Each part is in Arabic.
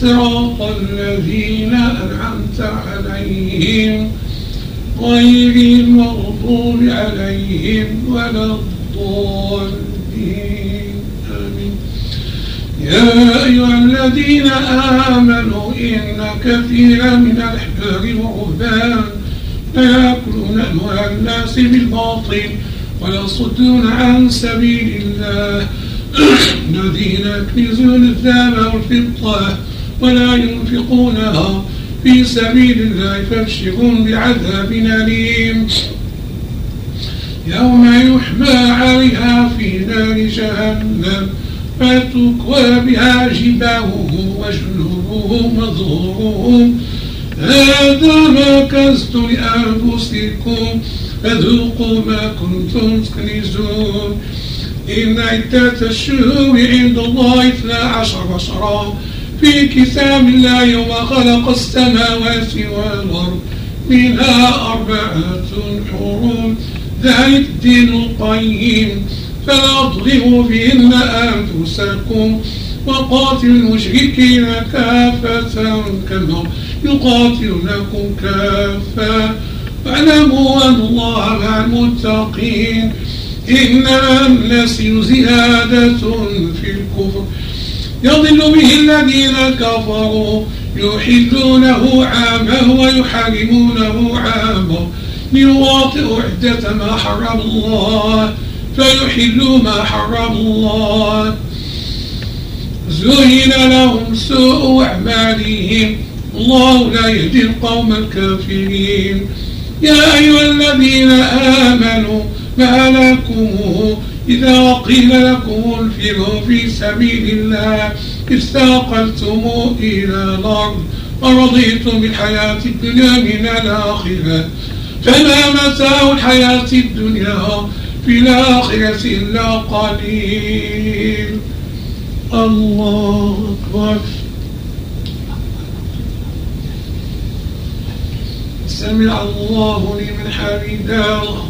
صراط الذين أنعمت عليهم غير المغضوب عليهم ولا الضالين. آمين. يا أيها الذين آمنوا إن كثيرا من الأحبار والرهبان ليأكلون أموال الناس بالباطل ويصدون عن سبيل الله. الذين يكنزون الذهب والفضة ولا ينفقونها في سبيل الله فابشرون بعذاب أليم. يوم يحمى عليها في نار جهنم فتكوى بها جباههم وجنوبهم وظهورهم هذا ما كنزت لأنفسكم فذوقوا ما كنتم تكنزون. إن عدة الشهور عند الله اثنا عشر شهرا في كتاب الله يوم خلق السماوات والأرض منها أربعة حرم ذلك الدين القيم فلا تظلموا فيهن أنفسكم وقاتلوا المشركين كافة كما يقاتلونكم كافة. واعلموا أن الله مع المتقين. إنما النسي زيادة في الكفر. يضل به الذين كفروا يحلونه عاما ويحرمونه عاما. ليواطئوا عدة ما حرم الله فيحلوا ما حرم الله. زين لهم سوء أعمالهم الله لا يهدي القوم الكافرين. يا أيها الذين آمنوا ما لكم إذا قيل لكم انفروا في سبيل الله استاقلتم إلى الأرض ورضيتم بالحياة الدنيا من الآخرة. فما متاع الحياة الدنيا في الآخرة إلا قليل. الله أكبر. سمع الله لمن حمده.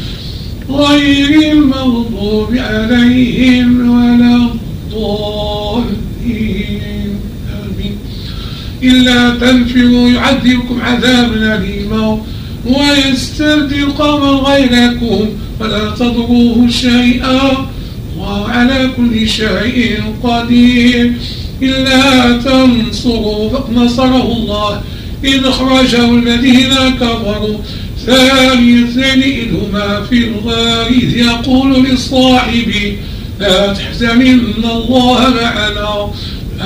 غير المغضوب عليهم ولا الضالين. آمين. إلا تنفروا يعذبكم عذابا أليما ويستبدل قوما غيركم ولا تضروه شيئا وعلى كل شيء قدير. إلا تنصروا فقد نصره الله إذ أخرجه الذين كفروا. ثاني اثنين في الغار إذ يقول لصاحبه لا تحزن إن الله معنا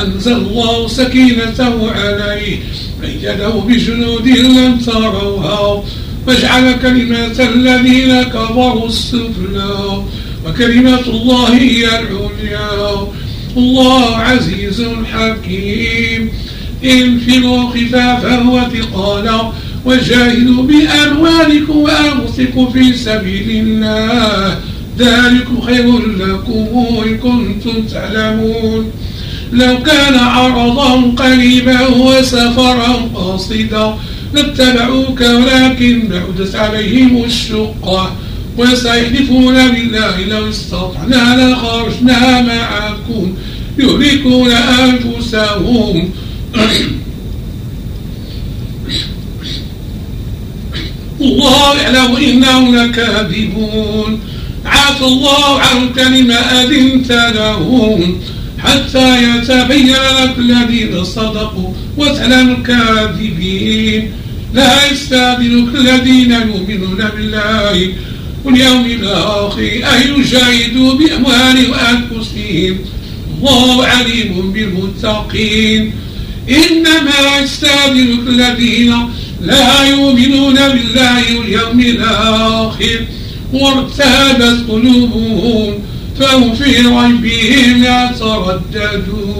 أنزل الله سكينته عليه أيده بجنود لم تروها واجعل كلمة الذين كفروا السفلى وكلمة الله هي العليا. الله عزيز حكيم. انفروا خفافا وثقالا وجاهدوا بأموالكم وأنفسكم في سبيل الله. ذلكم خير لكم إن كنتم تعلمون. لو كان عرضا قريبا وسفرا قاصدا لاتبعوك ولكن بعدت عليهم الشقة. وسيحلفون بالله لو استطعنا لخرجنا معكم. يهلكون أنفسهم. الله يعلم إنهم لكاذبون عفى الله عنك لما أذنت لهم حتى يتبين لك الذين صدقوا وتعلم الكاذبين. لا يستاذنك الذين يؤمنون بالله واليوم الآخر أن يجاهدوا بأموالهم وأنفسهم. الله عليم بالمتقين. إنما يستاذنك الذين لا يؤمنون بالله واليوم الآخر وارتابت قلوبهم فهم في ريبهم يترددون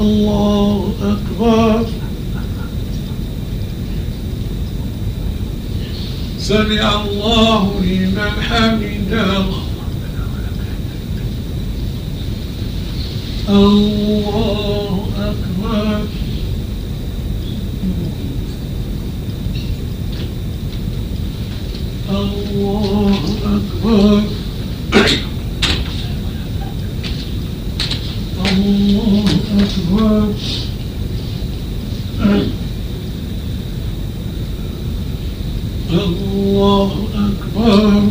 الله أكبر. سمع الله لمن حمده. الله أكبر. الله أكبر. الله أكبر.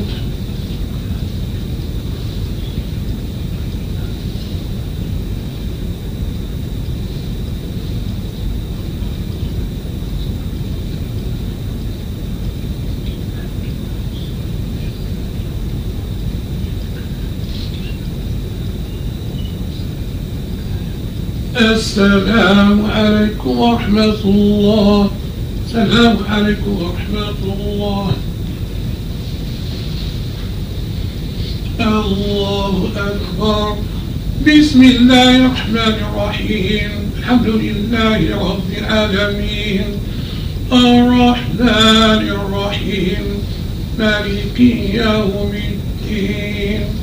السلام عليكم ورحمة الله. السلام عليكم ورحمة الله. الله أكبر. بسم الله الرحمن الرحيم. الحمد لله رب العالمين. الرحمن الرحيم. مالك يوم الدين.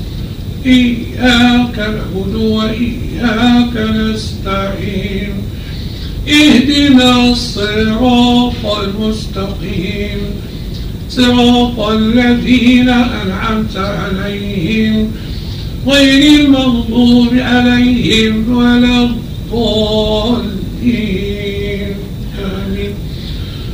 إياك نعبد وإياك نستعين. اهدنا الصراط المستقيم. صراط الذين أنعمت عليهم. غير المغضوب عليهم ولا الضالين. آمين.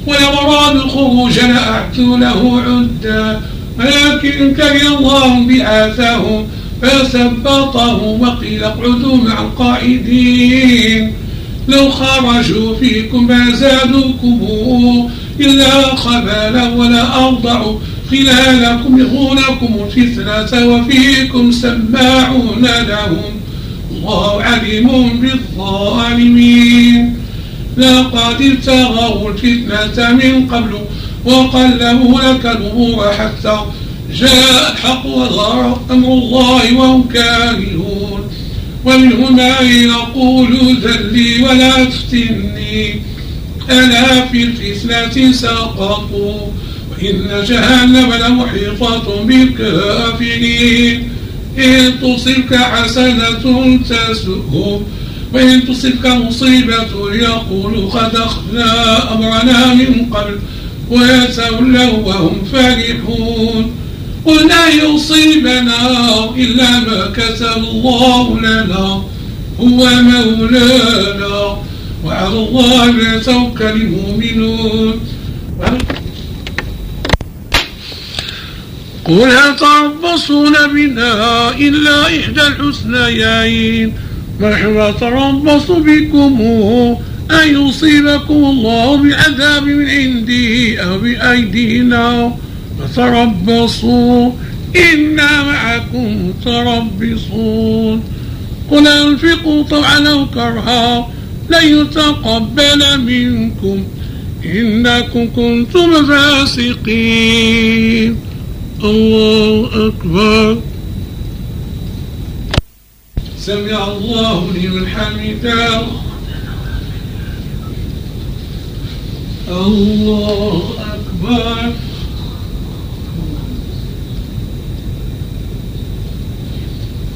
ولو الخروج لأعتوا له عدا ولكن كره الله بعاثهم فثبطهم وقيل اقعدوا مع القائدين لو خرجوا فيكم ما زادوكم إلا خبالا ولا أرضعوا خلالكم يغونكم الفتنة وفيكم سماعون لهم. الله عليم بالظالمين. لقد ابتغوا الفتنة من قبل وقلبوا لك الأمور حتى جاء الحق وظهر أمر الله وهم كارهون. ومنهم من يقول ذلي ولا تفتني. ألا في الفتنة سقطوا وإن جهنم لمحيطة بالكافرين. إن تصبك حسنة تسؤهم وإن تصبك مصيبة يقول قد أخذنا أمرنا من قبل. ويتولوا وهم فرحون قل لا يصيبنا إلا ما كتب الله لنا. هو مولانا وعلى الله يتوكل المؤمنون. قل هل تربصون بنا إلا إحدى الحسنيين؟ نحن نتربص بكم أن يصيبكم الله بعذاب من عنده أو بأيدينا؟ فتربصوا إنا معكم متربصون قل أنفقوا طوعا أو كرها لن يتقبل منكم إنكم كنتم فاسقين الله أكبر سمع الله لمن حمده الله أكبر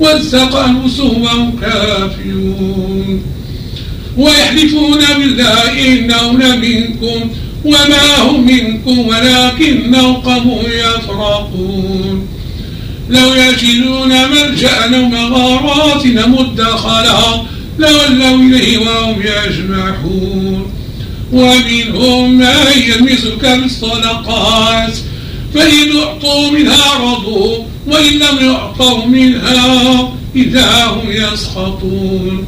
وازق أنفسهم كافرون ويحلفون بالله إنهم لمنكم وما هم منكم ولكنهم قوم يفرقون. لو يجدون ملجأ أو مغارات مدخلا لولوا إليه وهم يجمعون ومنهم من يلمسك بالصدقات فإن أعطوا منها رضوا وإن لم يعطوا منها إذا هم يسخطون.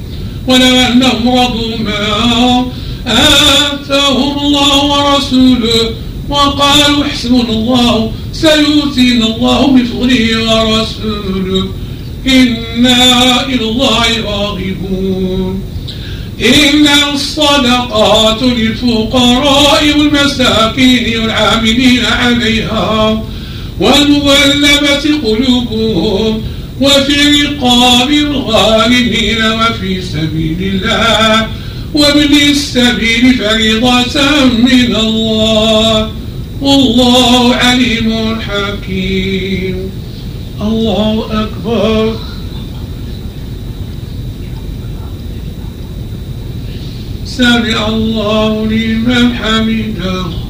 ولو أنهم رضوا ما آتاهم الله ورسوله وقالوا حسبنا الله سيؤتينا الله بفضله ورسوله. إنا إلى الله راغبون. إن الصدقات للفقراء والمساكين والعاملين عليها والمغلبة قلوبهم وفي رقاب الغالبين وفي سبيل الله وابن السبيل فريضة من الله. والله عليم حكيم. الله أكبر. سمع الله لمن حمده.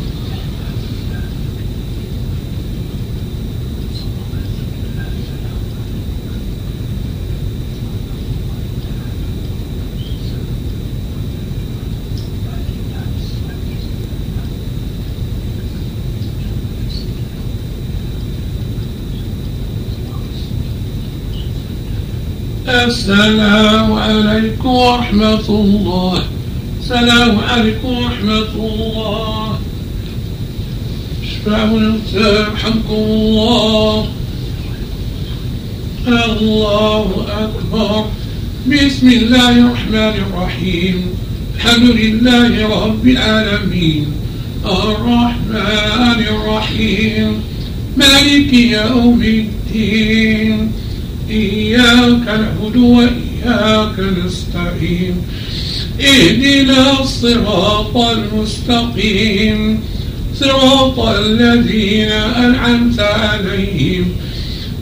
السلام عليكم ورحمة الله. السلام عليكم ورحمة الله. اشفعوا يرحمكم الله. الله أكبر. بسم الله الرحمن الرحيم. الحمد لله رب العالمين. الرحمن الرحيم. مالك يوم الدين. إياك نعبد وإياك نستعين. اهدنا الصراط المستقيم. صراط الذين أنعمت عليهم.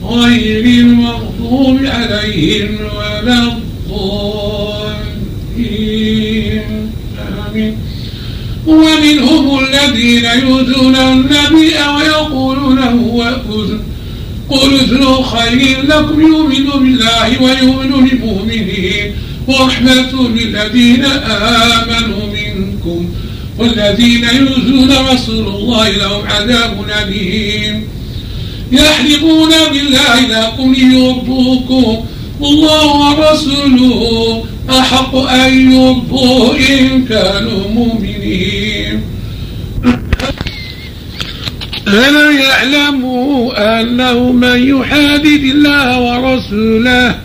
غير المغضوب عليهم ولا الضالين. آمين. ومنهم الذين يؤذون النبي قل اذن خير لكم يؤمن بالله ويؤمن للمؤمنين ورحمة للذين آمنوا منكم والذين يؤذون رسول الله لهم عذاب أليم. يحلفون بالله لكم ليرضوكم الله ورسوله أحق أن يرضوا إن كانوا مؤمنين. ألا يعلموا أنه من يحادد الله ورسوله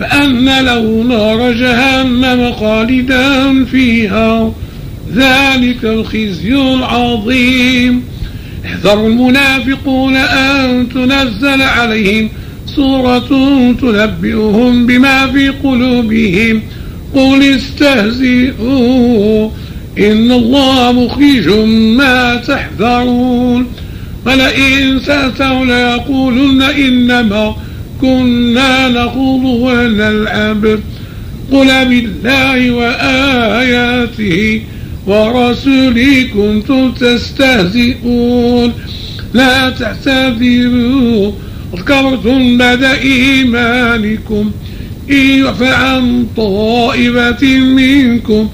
فأن له نار جهنم خالدا فيها. ذلك الخزي العظيم. احذر المنافقون أن تنزل عليهم سورة تنبئهم بما في قلوبهم. قل استهزئوا إن الله مخرج ما تحذرون. ولئن سأتوا ليقولن إنما كنا نخوض ونلعب قل بالله وآياته ورسوله كنتم تستهزئون. لا تعتذروا قد كفرتم بعد إيمانكم إن يعفى عن طائفة منكم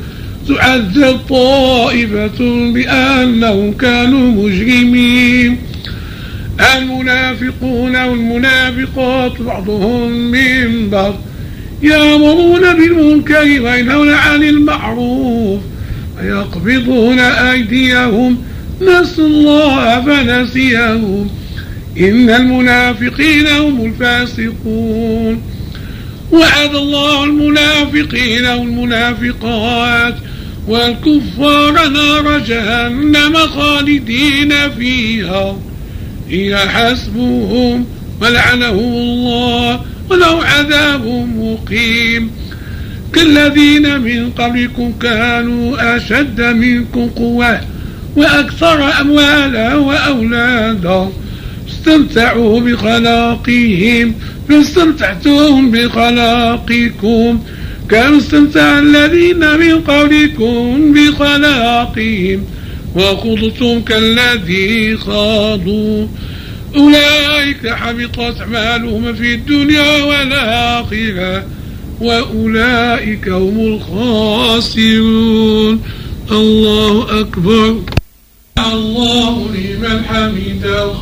تعذب طائفة بأنهم كانوا مجرمين المنافقون والمنافقات بعضهم من بعض يأمرون بالمنكر وينهون عن المعروف ويقبضون أيديهم نسوا الله فنسيهم إن المنافقين هم الفاسقون وعد الله المنافقين والمنافقات والكفار نار جهنم خالدين فيها. هي حسبهم ولعنهم الله ولو عذاب مقيم. كالذين من قبلكم كانوا أشد منكم قوة وأكثر أموالا وأولادا. استمتعوا بخلاقهم فاستمتعتم بخلاقكم. كما استمتع الذين من قبلكم بخلاقهم وخضتم كالذي خاضوا. أولئك حبطت أعمالهم في الدنيا والآخرة وأولئك هم الخاسرون. الله أكبر. الله لمن حمده.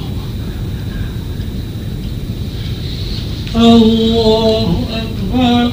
الله أكبر.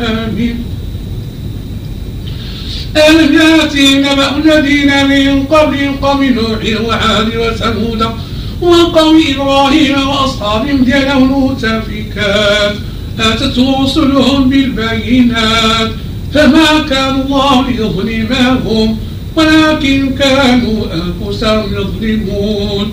آمين. ألم يأتي نبأ الذين من قبل قوم نوح وعاد وثمود وقوم إبراهيم وأصحاب مدين المؤتفكات أتتهم رسلهم بالبينات فما كان الله ليظلمهم ولكن كانوا أنفسهم يظلمون.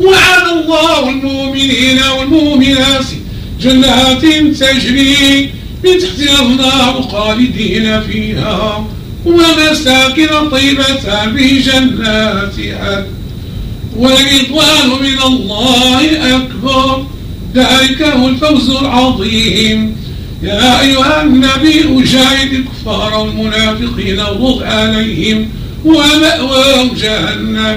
وعد الله المؤمنين والمؤمنات جنات تجري من تحتها النار خالدين فيها ومساكن طيبة في جنات عدن ورضوان من الله أكبر. ذلك هو الفوز العظيم. يا أيها النبي جاهد الكفار والمنافقين واغض عليهم ومأواهم جهنم.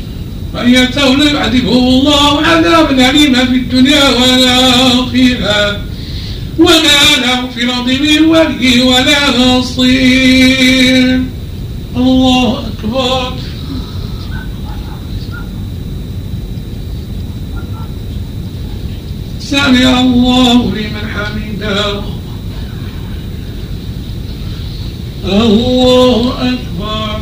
وإن يتولوا يعذبهم الله عذابا أليما في الدنيا والآخرة. وما له في الأرض من ولي ولا نصير. الله أكبر. سمع الله لمن حمده. الله أكبر.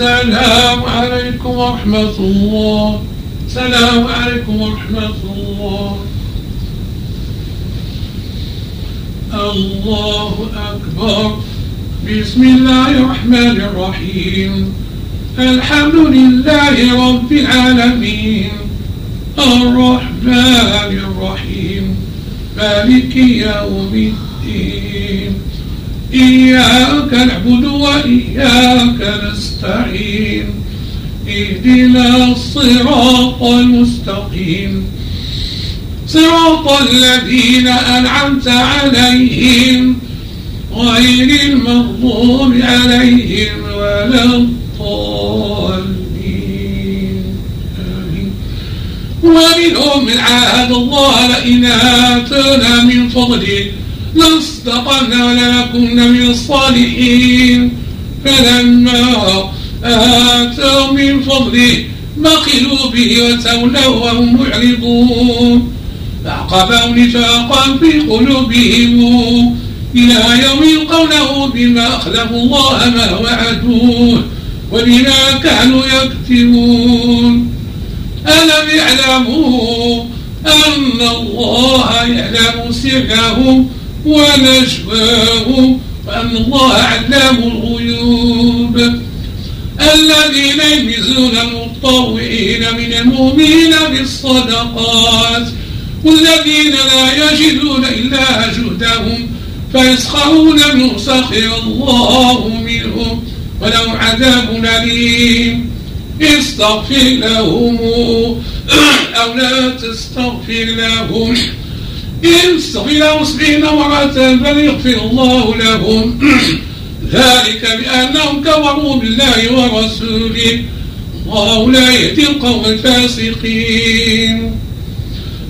السلام عليكم ورحمة الله. السلام عليكم ورحمة الله. الله أكبر. بسم الله الرحمن الرحيم. الحمد لله رب العالمين. الرحمن الرحيم. مالك يوم الدين. إياك نعبد وإياك نستعين اهدنا الصراط المستقيم. صراط الذين أنعمت عليهم غير المغضوب عليهم ولا الضالين. ومنهم من عاهد الله لئن آتانا من فضله لاصدقنا ولنكن من الصالحين. فلما آتوا من فضله بخلوا به وتولوا وهم معرضون. فعقبوا نفاقا في قلوبهم. إلى يوم يلقونه بما أخلفوا الله ما وعدوه وبما كانوا يكتبون ألم يعلموا أن الله يعلم سرهم وأن الله علام الغيوب. الذين يلمزون المتطوعين من المؤمنين بالصدقات والذين لا يجدون إلا جهدهم فيسخرون منه سخر الله منهم. ولو عذاب أليم. استغفر لهم أو لا تستغفر لهم. إن استغفر لهم سبعين مرة فليغفر الله لهم؟ ذلك بأنهم كفروا بالله ورسوله. الله لا يهدي القوم الفاسقين.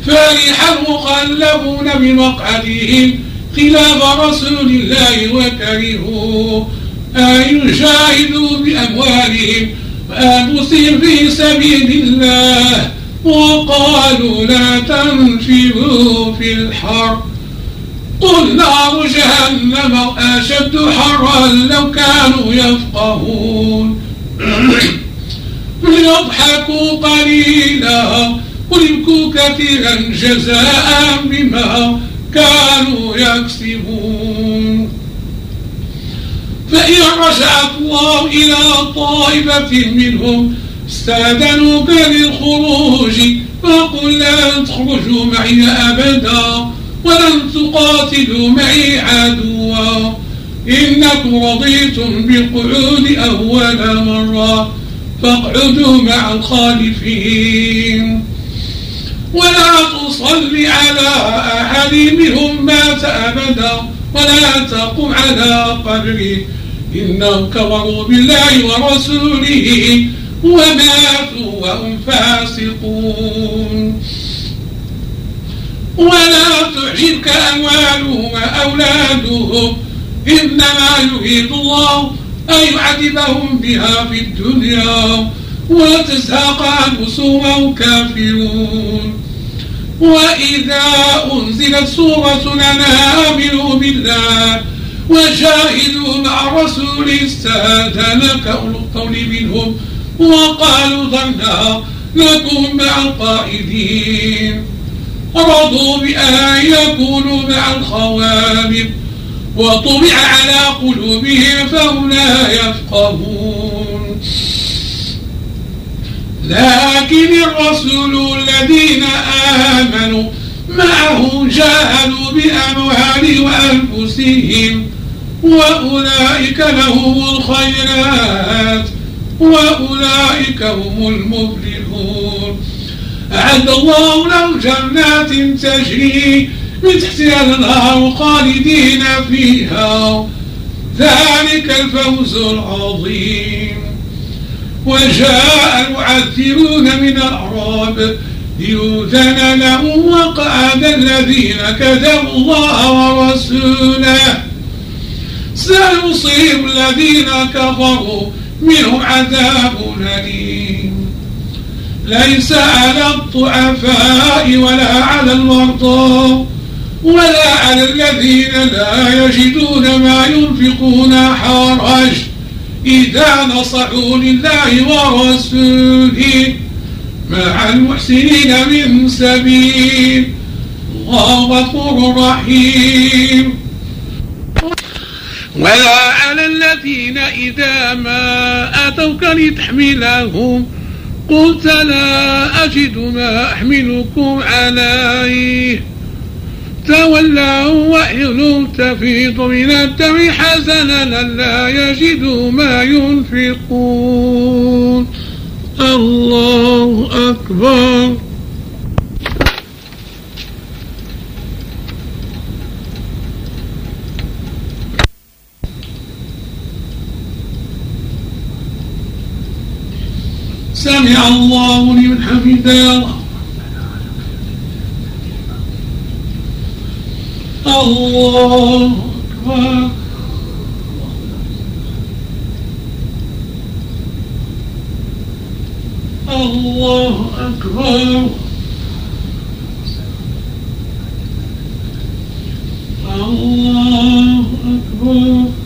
فرح المخلفون بمقعدهم خلاف رسول الله وكرهوا أن يجاهدوا بأموالهم وأنفسهم في سبيل الله. وقالوا لا تنفروا في الحر. قل نار جهنم أشد حرا لو كانوا يفقهون. ليضحكوا قليلا ويبكوا كثيرا جزاء بما كانوا يكسبون. فإن رجعت الله إلى طائفة منهم استاذنوك للخروج فقل لن تخرجوا معي أبدا ولن تقاتلوا معي عدوا. إنكم رضيتم بالقعود أول مرة. فاقعدوا مع الخالفين. ولا تصل على أحد منهم مات أبدا. ولا تقم على قبره. إنهم كفروا بالله ورسوله وماتوا وهم فاسقون. ولا تعجبك أموالهم وأولادهم إنما يريد الله أن يعذبهم بها في الدنيا وتزهق أنفسهم كافرون. وإذا أنزلت سورة لنا آمنوا بالله وشاهدوا مع الرسول استاذنك أولو الطول منهم. وقالوا ظنا لكم مع القائدين. رضوا بأن يكونوا مع الخوامر وطبع على قلوبهم فهم لا يفقهون. لكن الرسول الذين آمنوا معه جاهدوا بأموال وأنفسهم. وأولئك لهم الخيرات. وأولئك هم المفلحون. أعد الله له جنات تجري من تحتها الأنهار خالدين فيها. ذلك الفوز العظيم. وجاء المعذرون من الأعراب ليؤذن لهم وقعد الذين كذبوا الله ورسوله. سيصيب الذين كفروا منهم عذاب أليم. ليس على الضعفاء ولا على المرضى ولا على الذين لا يجدون ما ينفقون حرج. إذا نصحوا لله ورسوله مع المحسنين من سبيل. الله غفور رحيم. ولا على الذين إذا ما أتوك لتحملهم قلت لا أجد ما أحملكم عليه تولوا وإن تفيض من الدم حزنا لا يجدوا ما ينفقون. الله أكبر. سمع الله لمن حمده. الله أكبر. الله أكبر. الله أكبر.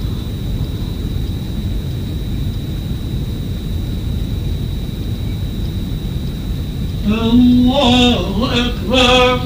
الله أكبر.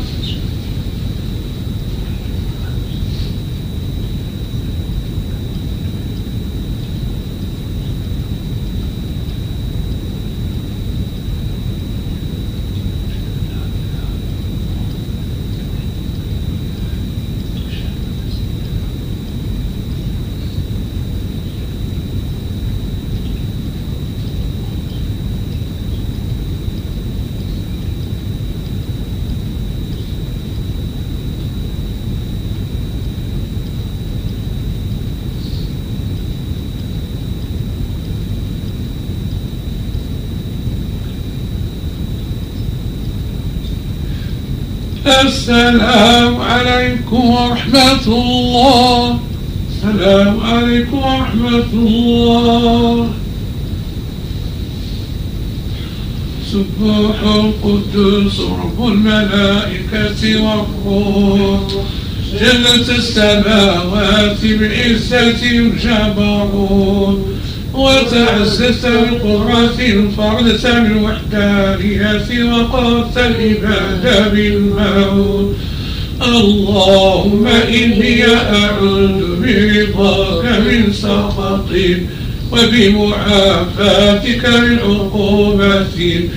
السلام عليكم ورحمة الله. السلام عليكم ورحمة الله. سبوح القدس رب الملائكة والروح. جنة السماوات بعزة الجبروت وتعززت بالقرة الفرد بالوحدانية وقرت العباد بالموت. اللهم إني أعوذ برضاك من سخطك وبمعافاتك من عقوبة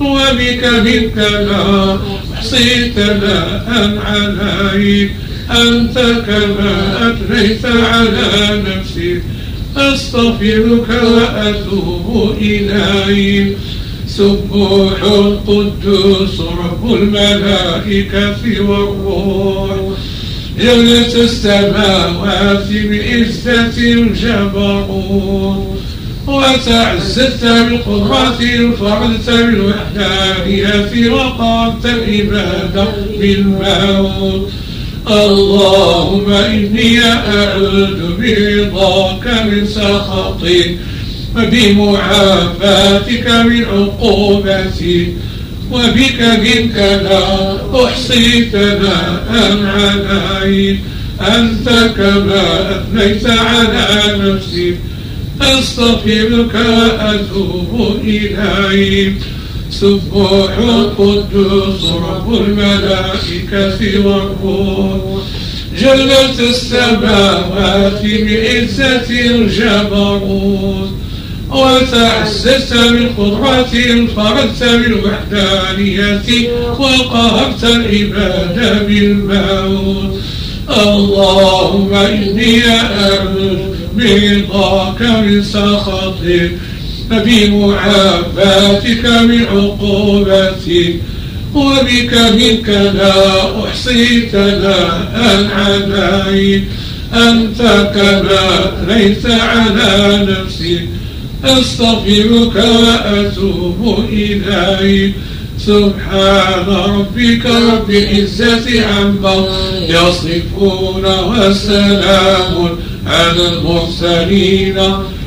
وبك منك لا أحصي ثناء عليك. أنت كما أثنيت على نفسك. أستغفرك وأتوب إليك. سبوح القدوس رب الملائكة والروح. جلت السماوات بعزة الجبروت وتعزت بالقدرة الفرد بالوحدانية وقامت العبادة بالموت. اللهم إني أعوذ برضاك من سخطك وبمعافاتك من عقوبتك وبك منك لا أحصي ثناء عليك أنت كما أثنيت على نفسي أستغفرك وأتوب إليك. سبوح قدوس رب الملائكة والروح. جلت السماوات بعزة الجبروت. وتعززت بالقدرة فردت بالوحدانية وقهرت العباد بالموت. اللهم إني أعوذ برضاك من سخطك. بمعافاتك من عقوبتك وبك منك لا أحصي ثناء عليك أنت كما ليس على نفسك أستغفرك وأتوب إليك. سبحان ربك رب العزة عما يصفون وسلام على المرسلين.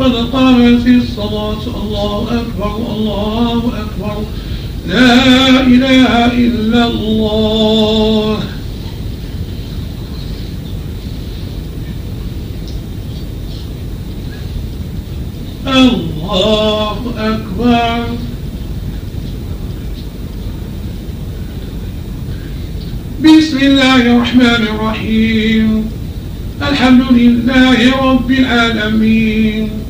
قد قامت الصلاة. الله أكبر الله أكبر. لا إله إلا الله. الله أكبر. بسم الله الرحمن الرحيم. الحمد لله رب العالمين.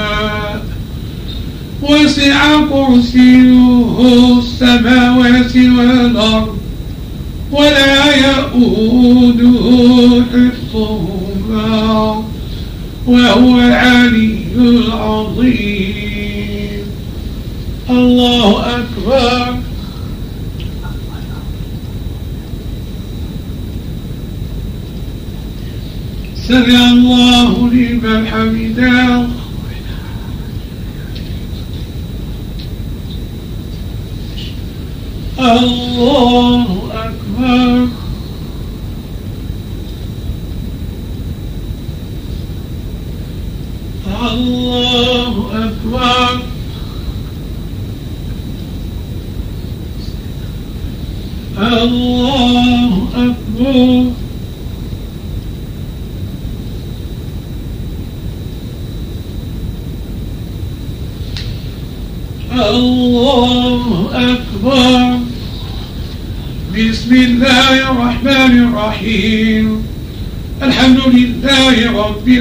وسع كرسيه السماوات والأرض ولا يؤوده حفظهما وهو العلي العظيم. الله أكبر. سمع الله لمن حمده. الله أكبر الله أكبر الله أكبر الله أكبر بسم الله الرحمن الرحيم الحمد لله رب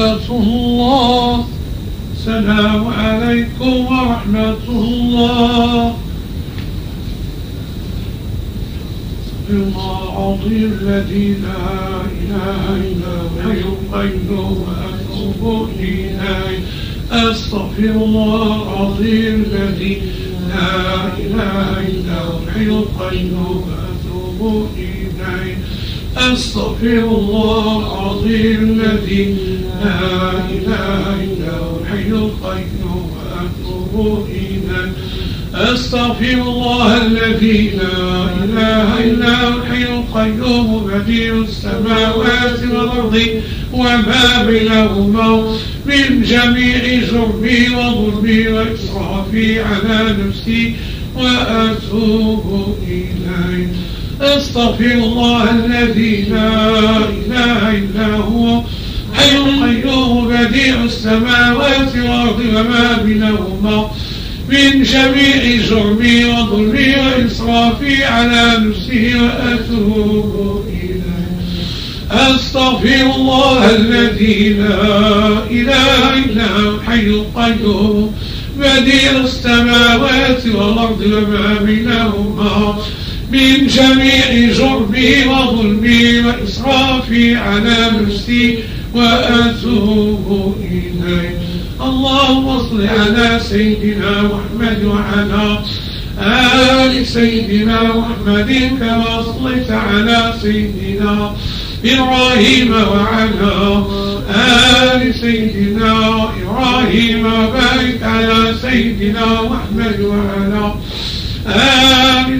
ورحمة الله. السلام عليكم ورحمة الله. الله العظيم الذي لا إله إلا هو القيوم وأتوب إليه. أستغفر الله العظيم الذي لا إله إلا هو القيوم وأتوب إليه. أستغفر الله العظيم الذي لا إله إلا هو الحي القيوم وأتوب إليه. أستغفر الله الذي لا إله إلا هو الحي القيوم بديع السماوات والأرض وما بينهما من جميع جرمي وظلمي وإسرافي على نفسي. وأتوب إليه. أستغفر الله الذي لا إله إلا هو حي القيوم بديع السماوات والأرض وما بينهما من جميع جرمي وظلمي وإسرافي على نفسه وأتوب إليه. أستغفر الله الذي لا إله إلا هو الحي القيوم بديع السماوات والأرض وما بينهما. من جميع جرمي وظلمي وإسرافي على نفسي وأتوب إليك اللهم صل على سيدنا محمد وعلى آل سيدنا محمد كما صليت على سيدنا إبراهيم وعلى آل سيدنا إبراهيم بارك على سيدنا محمد وعلى آل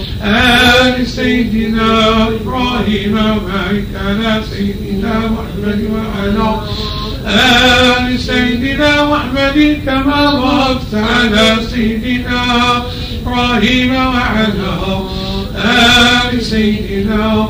سيدنا إبراهيم وبارك على سيدنا محمد وعلى. آل سيدنا محمد كما باركت على سيدنا إبراهيم وعلى. آل سيدنا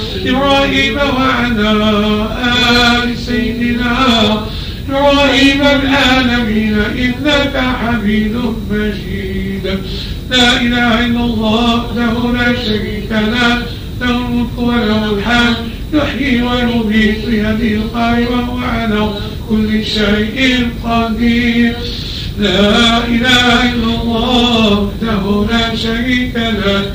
إبراهيم وعلى آل سيدنا إبراهيم العالمين إنك حميد مجيد. لا إله إلا الله له لا شريك له له الملك وله الحمد يحيي ويميت بيده القائمة وعلى كل شيء قدير. لا إله إلا الله وحده لا شريك له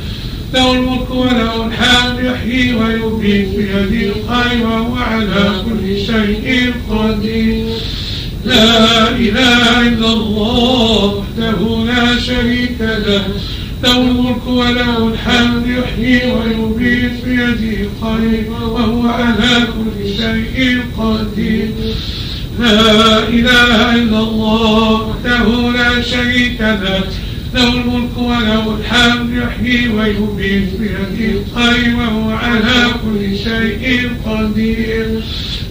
له الملك وله الحمد يحيي ويميت بيده الخير وهو على كل شيء قدير. لا إله إلا الله وحده لا شريك له له الملك وله الحمد يحيي ويميت بيده الخير وهو على كل شيء قدير. لا إله إلا الله وحده لا شريك له له الملك وله الحمد يحيي ويميت بيده الخير وهو على كل شيء قدير.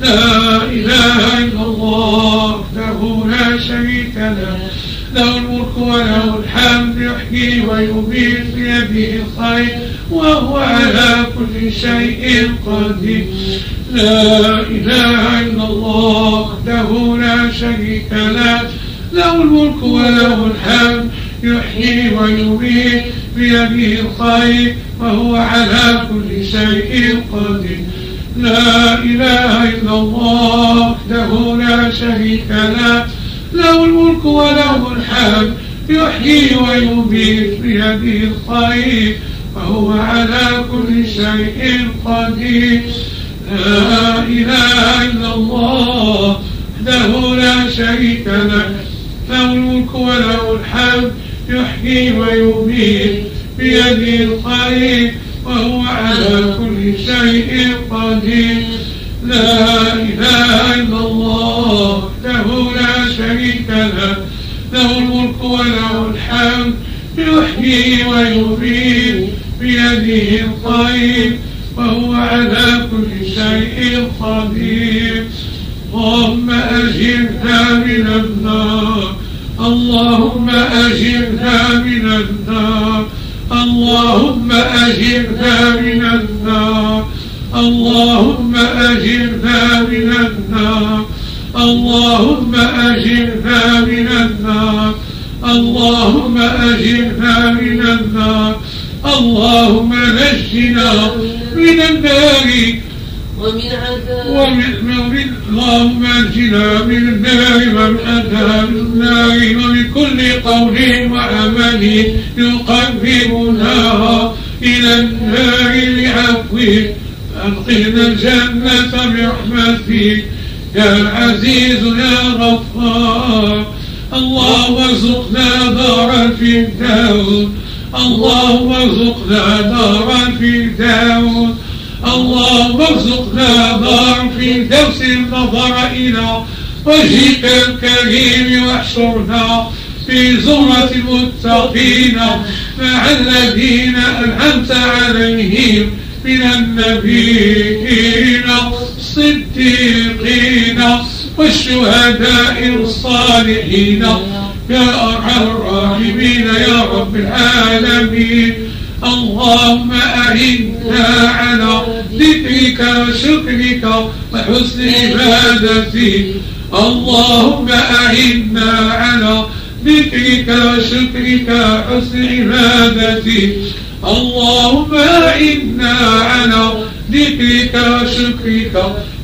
لا إله إلا الله وحده لا شريك له له الملك وله الحمد يحيي ويميت بيده الخير وهو على كل شيء قدير. لا إله إلا الله وحده لا شريك له له الملك وله الحمد يحيي ويميت بيده الخير وهو على كل شيء قدير. لا إله إلا الله وحده لا شريك له له الملك وله الحمد يحيي ويميت بيده الخير وهو على كل شيء قدير. لا إله إلا الله وحده لا شريك له له الملك وله الحمد يحيي ويميت بيده الخير وهو على كل شيء قدير لا إله إلا الله وحده لا شريك له له الملك وله الحمد يحيي ويميت بيده الخير وهو على كل شيء قدير اللهم أجرنا من النار اللهم أجرنا من النار. اللهم أجرنا من النار اللهم أجرنا من النار اللهم أجرنا من النار اللهم أجرنا من النار اللهم نجنا من النار ومن عذاب ومن ومن اللهم انجنا من النار ومن عذاب النار ومن كل قول وعمل يقربنا إلى النار بعفوك أدخلنا الجنة برحمتك يا عزيز يا غفار اللهم ارزقنا دارا في الدار اللهم ارزقنا دارا في الدار اللهم ارزقنا دار في الفردوس النظر إلى وجهك الكريم واحشرنا. في زمرة المتقين مع الذين أنعمت عليهم من النبيين الصديقين والشهداء الصالحين. يا أرحم الراحمين يا رب العالمين. اللهم أعنا على ذكرك وشكرك وحسن عبادتك. اللهم أعنا على ذكرك وشكرك وحسن عبادتك اللهم أعنا على ذكرك وشكرك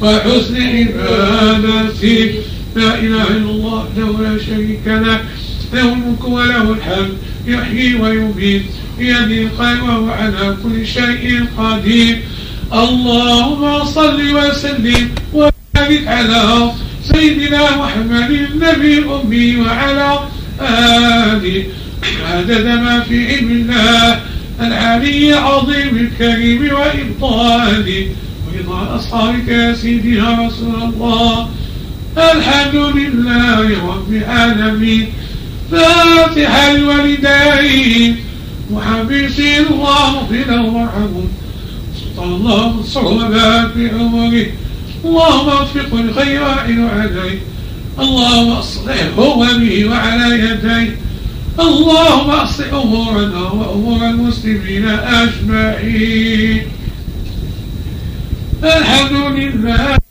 وحسن عبادتك لا إله إلا الله له لا شريك له له الملك وله الحمد يحيي ويميت بيده الخير وهو على كل شيء قدير. اللهم صل وسلم وبارك على سيدنا محمد النبي الأمي وعلى آله عدد ما في علم الله. العلي العظيم الكريم وإبطاله وإضاء أصحابك يا سيدي يا رسول الله. الحمد لله رب العالمين. فاتحة الوالدين. محبسين الله في له وارحمه سلطان الله الصعوبات في عمره اللهم وفقه الخيرات وعليه. اللهم اصلحه وبه وعلى يديه اللهم اصلح أمورنا وأمور المسلمين أجمعين. الحمد لله.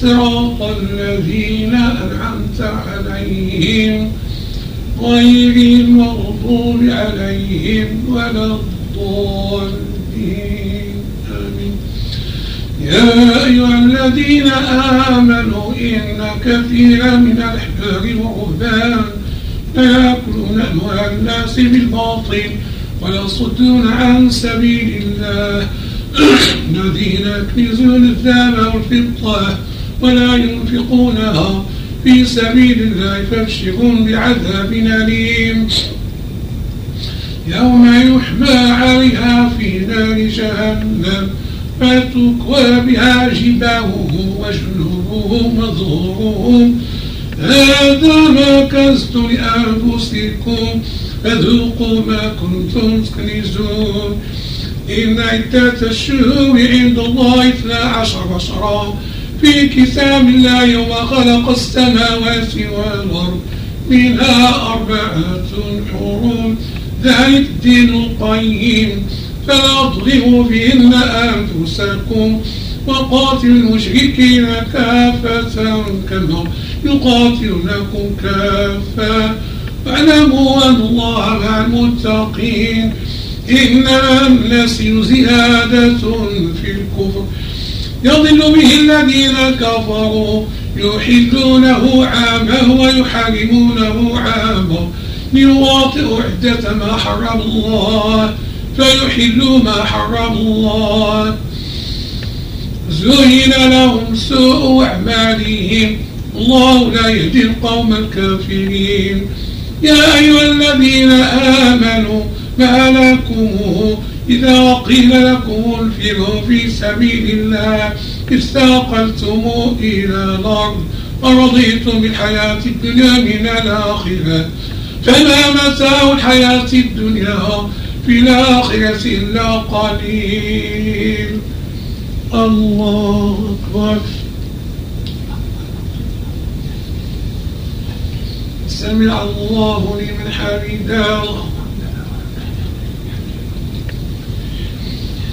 صراط الذين أنعمت عليهم غير المغضوب عليهم ولا الضالين. آمين. يا أيها الذين آمنوا إن كثيرا من الأحبار والرهبان ليأكلون أموال الناس بالباطل ويصدون عن سبيل الله. الذين يكنزون الذهب والفضة ولا ينفقونها في سبيل الله فابشرون بعذاب أليم. يوم يحمى عليها في نار جهنم فتكوى بها جباههم وجنوبهم وظهورهم هذا ما كنزت لأنفسكم فذوقوا ما كنتم تكنزون. إن عدة الشهور عند الله اثنا عشر شهرا في كتاب الله يوم خلق السماوات والأرض منها أربعة حرم ذلك الدين القيم. فلا تظلموا فيهن أنفسكم وقاتلوا المشركين كافة كما يقاتلونكم كافة. واعلموا أن الله مع المتقين. إنما النسي زيادة في الكفر. يضل به الذين كفروا يحلونه عاما ويحرمونه عاما. ليواطئوا عدة ما حرم الله فيحلوا ما حرم الله. زين لهم سوء أعمالهم الله لا يهدي القوم الكافرين. يا أيها الذين آمنوا ما لكم إذا قيل لكم انفروا في سبيل الله استاقلتم إلى الأرض ورضيتم بالحياة الدنيا من الآخرة. فما متاع الحياة الدنيا في الآخرة إلا قليل. الله أكبر. سمع الله لمن حمده.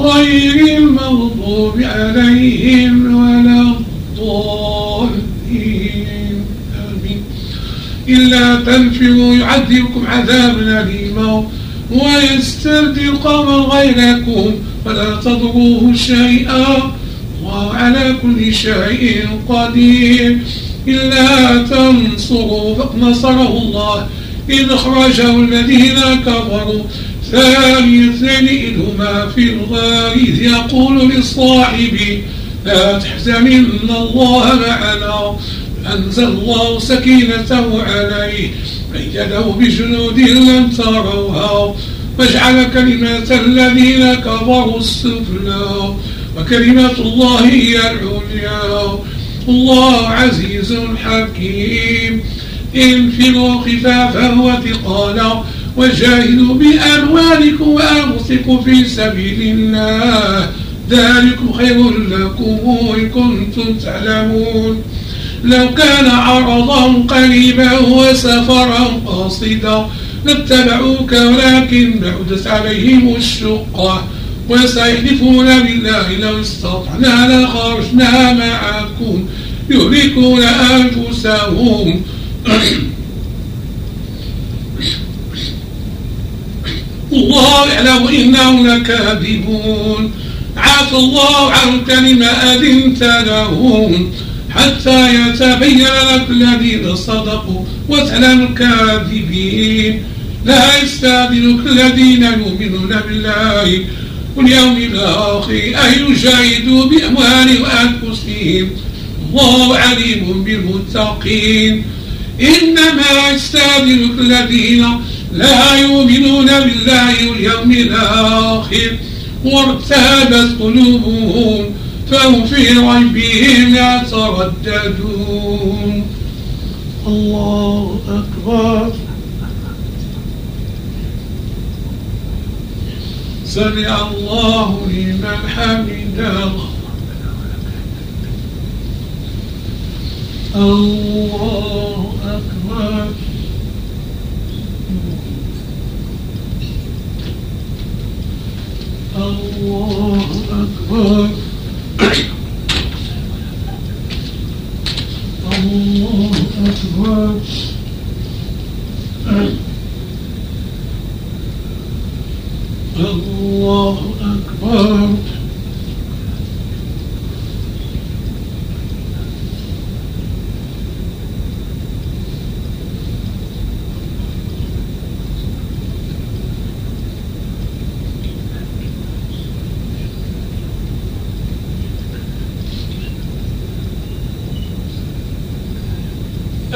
غير المغضوب عليهم ولا الضالين. آمين. إلا تنفروا يعذبكم عذابا أليما ويستبدل قوما غيركم فلا تضروه شيئا وعلى كل شيء قدير. إلا تنصروا فقد نصره الله إذ أخرجه الذين كفروا. ثاني اثنين إذ هما في الغار إذ يقول لصاحبه لا تحزن إن الله معنا أنزل الله سكينته عليه أيده بجنود لم تروها واجعل كلمة الذين كفروا السفلى وكلمة الله هي العليا. الله عزيز حكيم. انفروا خفافا وثقالا وجاهدوا بأموالكم وأنفسكم في سبيل الله. ذلكم خير لكم إن كنتم تعلمون. لو كان عرضا قريبا وسفرا قاصدا لاتبعوك ولكن بعدت عليهم الشقة. وسيحلفون بالله لو استطعنا لخرجنا معكم. يهلكون أنفسهم. الله يعلم إنهم لكاذبون عافى الله عنك لما أذنت لهم حتى يتبين لك الذين صدقوا وتعلم الكاذبين. لا يستاذنك الذين يؤمنون بالله واليوم الآخر أن يجاهدوا بأموالهم وأنفسهم. الله عليم بالمتقين. إنما يستاذنك الذين لا يؤمنون بالله واليوم الآخر وارتابت قلوبهم فهم في ريبهم يترددون. الله أكبر. سمع الله لمن حمده. الله أكبر. الله أكبر. الله أكبر.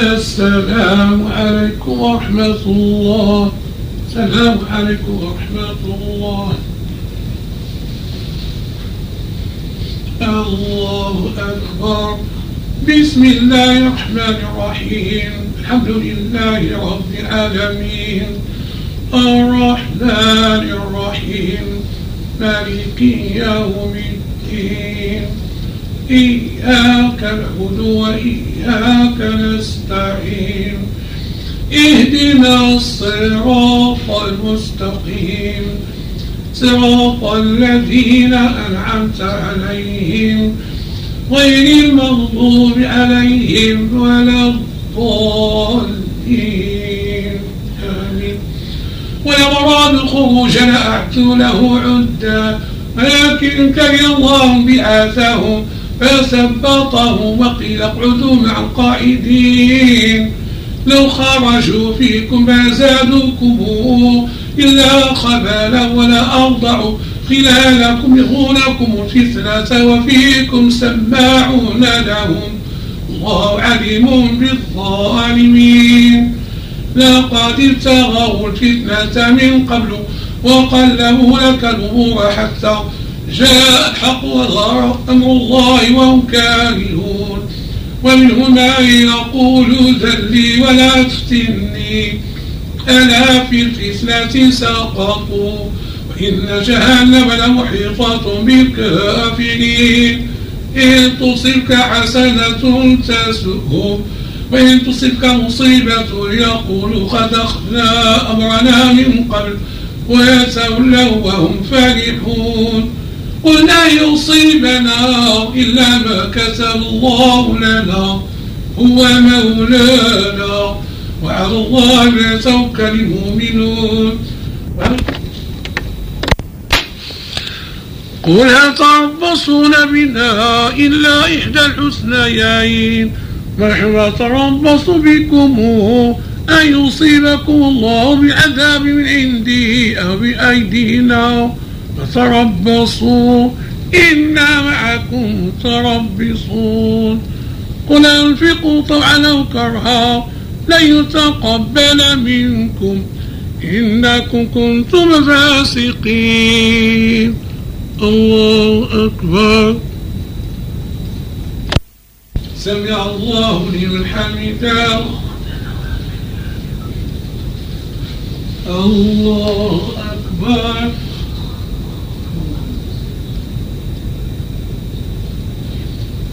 السلام عليكم ورحمة الله. السلام عليكم ورحمة الله. الله أكبر. بسم الله الرحمن الرحيم. الحمد لله رب العالمين. الرحمن الرحيم. مالك يوم الدين. إياك نعبد وإياك نستعين. اهدنا الصراط المستقيم. صراط الذين أنعمت عليهم. غير المغضوب عليهم ولا الضالين. آمين. ولو الخروج لأعتوا له عدا ولكن كره الله بعاثهم فثبطهم وقيل اقعدوا مع القائدين لو خرجوا فيكم ما زادوكم إلا خبالا ولا أرضعوا خلالكم يغونكم الفتنة وفيكم سماعون لهم. الله عليم بالظالمين. لقد ابتغوا الفتنة من قبل وقلبوا لك الأمور حتى جاء الحق وظهر أمر الله وهم كارهون. ومنهم من يقول ذلي ولا تفتني. ألا في الفتنة سقطوا وإن جهنم لمحيطة بالكافرين. إن تصبك حسنة تسؤهم وإن تصبك مصيبة يقول قد أخذنا أمرنا من قبل. ويتولوا وهم فرحون قل لا يصيبنا إلا ما كتب الله لنا. هو مولانا وعلى الله يتوكل المؤمنون. قل هل تربصون بنا إلا إحدى الحسنيين؟ نحن نتربص بكم أن يصيبكم الله بعذاب من عندي أو بأيدينا؟ فتربصوا إنا معكم متربصون قل أنفقوا طوعا أو كرها لن يتقبل منكم إنكم كنتم فاسقين الله أكبر سمع الله لمن حمده الله أكبر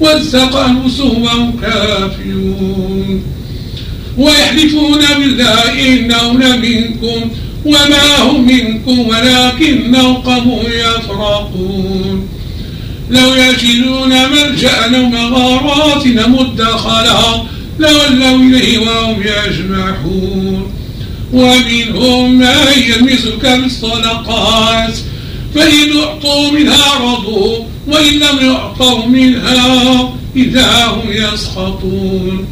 وازق أنفسهم كافرون ويحلفون بالله إنهم لمنكم وما هم منكم ولكنهم قوم يفرقون. لو يجدون ملجأ أو مغارات مدخلا لولوا إليه وهم يجمعون ومنهم من يلمسك بالصدقات فإن أعطوا منها رضوا وإن لم يعطوا منها إذا هم يسخطون.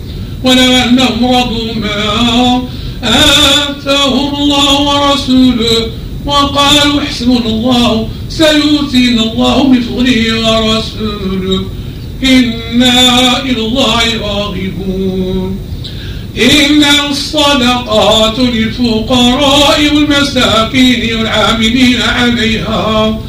ولو أنهم رضوا ما آتاهم الله ورسوله وقالوا حسبنا الله سيؤتينا الله بفضله ورسوله. إنا إلى الله راغبون. إن الصدقات للفقراء والمساكين والعاملين عليها.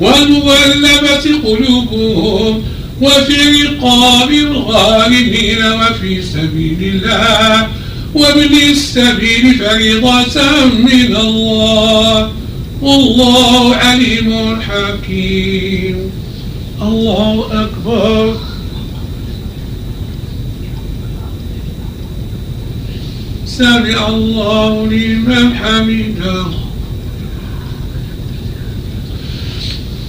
والمغلبة قلوبهم وفي رقاب الغالبين وفي سبيل الله وابن السبيل فريضة من الله. والله عليم حكيم. الله أكبر. سمع الله لمن حمده.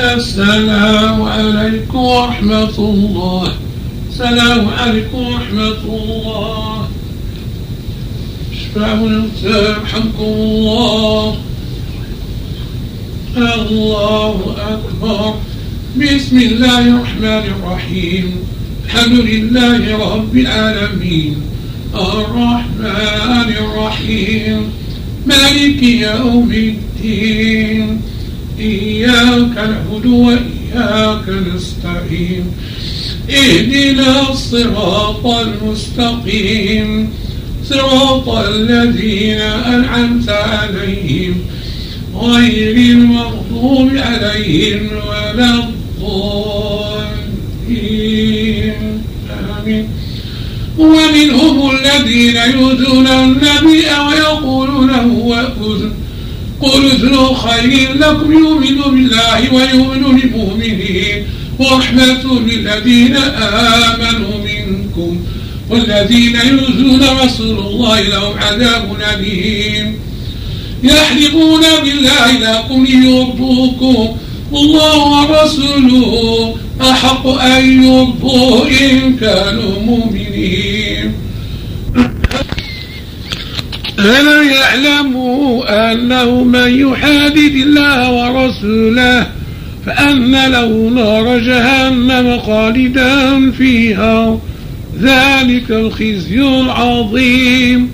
السلام عليكم ورحمة الله. السلام عليكم ورحمة الله. اشفعوا يرحمكم الله. الله أكبر. بسم الله الرحمن الرحيم. الحمد لله رب العالمين. الرحمن الرحيم. مالك يوم الدين. إياك نعبد وإياك نستعين. اهدنا الصراط المستقيم. صراط الذين أنعمت عليهم. غير المغضوب عليهم ولا الضالين. آمين. ومنهم الذين يؤذون النبي قل اذن خير لكم يؤمن بالله ويؤمن للمؤمنين ورحمة للذين آمنوا منكم والذين يؤذون رسول الله لهم عذاب أليم. يحلفون بالله لكم ليرضوكم. والله ورسوله أحق أن يرضوا إن كانوا مؤمنين. ألا يعلموا أنه من يحادد الله ورسوله فأن له نار جهنم خالدا فيها. ذلك الخزي العظيم.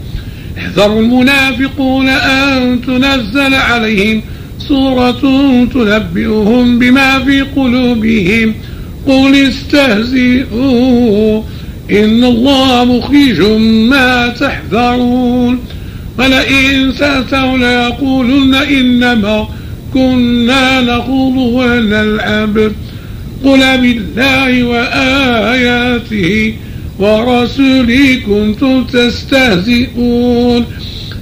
احذروا المنافقون أن تنزل عليهم سورة تنبئهم بما في قلوبهم. قل استهزئوا إن الله مخرج ما تحذرون. ولئن سأتوا ليقولن إنما كنا نخوض ونلعب قل بالله وآياته ورسوله كنتم تستهزئون.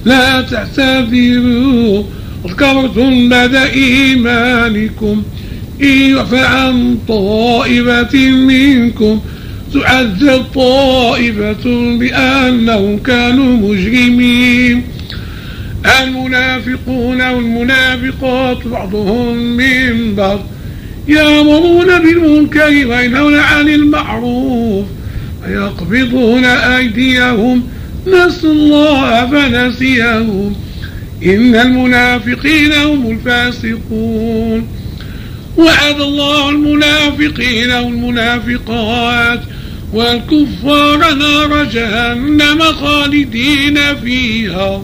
لا تعتذروا اذكرتم بعد إيمانكم إن يعفى عن طائفة منكم تعذب طائفة بأنهم كانوا مجرمين المنافقون والمنافقات بعضهم من بعض يأمرون بالمنكر وينهون عن المعروف ويقبضون أيديهم نسوا الله فنسيهم إن المنافقين هم الفاسقون وعد الله المنافقين والمنافقات والكفار نار جهنم خالدين فيها.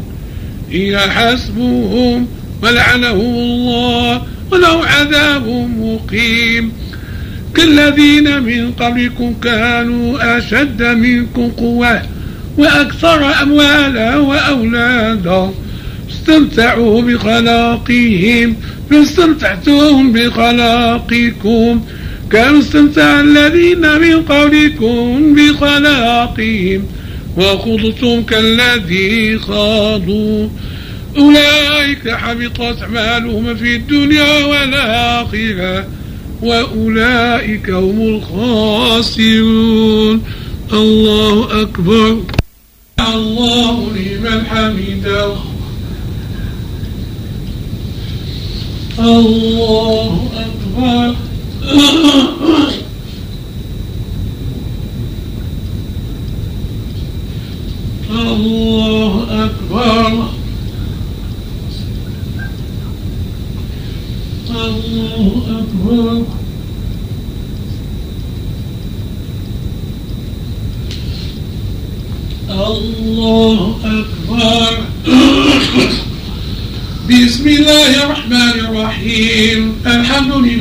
هي حسبهم ولعنهم الله ولو عذاب مقيم. كالذين من قبلكم كانوا أشد منكم قوة وأكثر أموالا وأولادا. استمتعوا بخلاقهم فاستمتعتم بخلاقكم. كما استمتع الذين من قبلكم بخلاقهم وخضتم كالذي خاضوا. أولئك حبطت أعمالهم في الدنيا والآخرة وأولئك هم الخاسرون. الله أكبر. الله لمن حمده. الله أكبر. الله أكبر. الله أكبر. الله أكبر. بسم الله الرحمن الرحيم. الحمد لله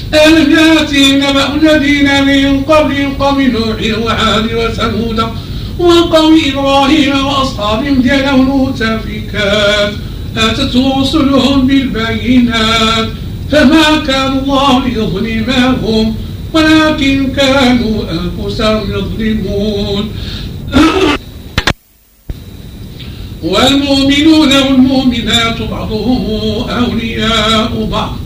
ألم يأتي نبأ الذين من قبل قوم نوح وعاد وثمود وقوم إبراهيم وأصحاب مدين والمؤتفكات أتت رسلهم بالبينات فما كان الله ليظلمهم ولكن كانوا أنفسهم يظلمون. والمؤمنون والمؤمنات بعضهم أولياء بعض.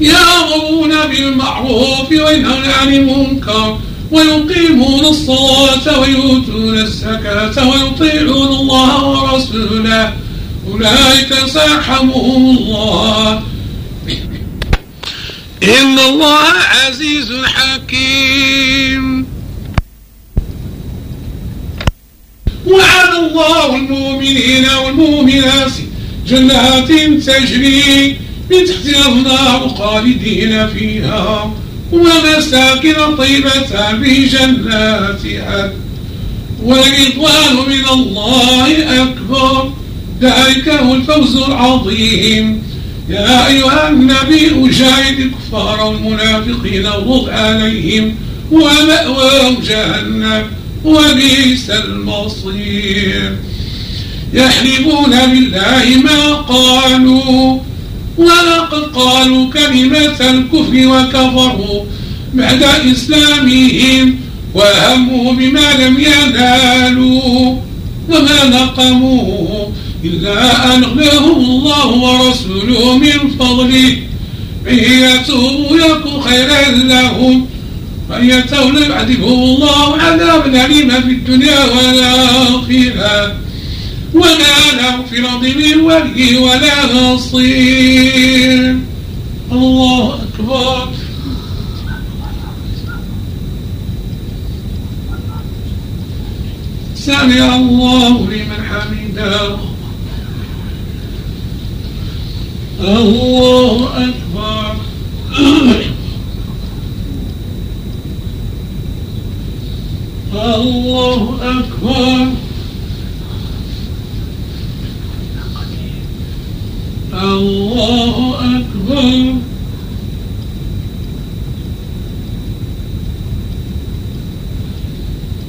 يأمرون بالمعروف وينهون عن المنكر ويقيمون الصلاة ويؤتون الزكاة ويطيعون الله ورسوله. أولئك سيرحمهم الله. إن الله عزيز حكيم. وعد الله المؤمنين والمؤمنات جنات تجري النار خالدين فيها ومساكن طيبة في جنات عدن ورضوان من الله أكبر. ذلك هو الفوز العظيم. يا أيها النبي جاهد الكفار والمنافقين واغض عليهم ومأواهم جهنم وبئس المصير. يحلفون بالله ما قالوا ولقد قالوا كلمة الكفر وكفروا بعد إسلامهم وهموا بما لم ينالوا وما نقموا إلا أن أغناهم الله ورسوله من فضله. يتوبوا يكن خيرا لهم. وإن يتولوا يعذبهم الله عذابا أليما في الدنيا والآخرة. وما له في الأرض من ولي ولا نصير. الله أكبر. سمع الله لمن حمده. الله أكبر. الله أكبر. الله أكبر.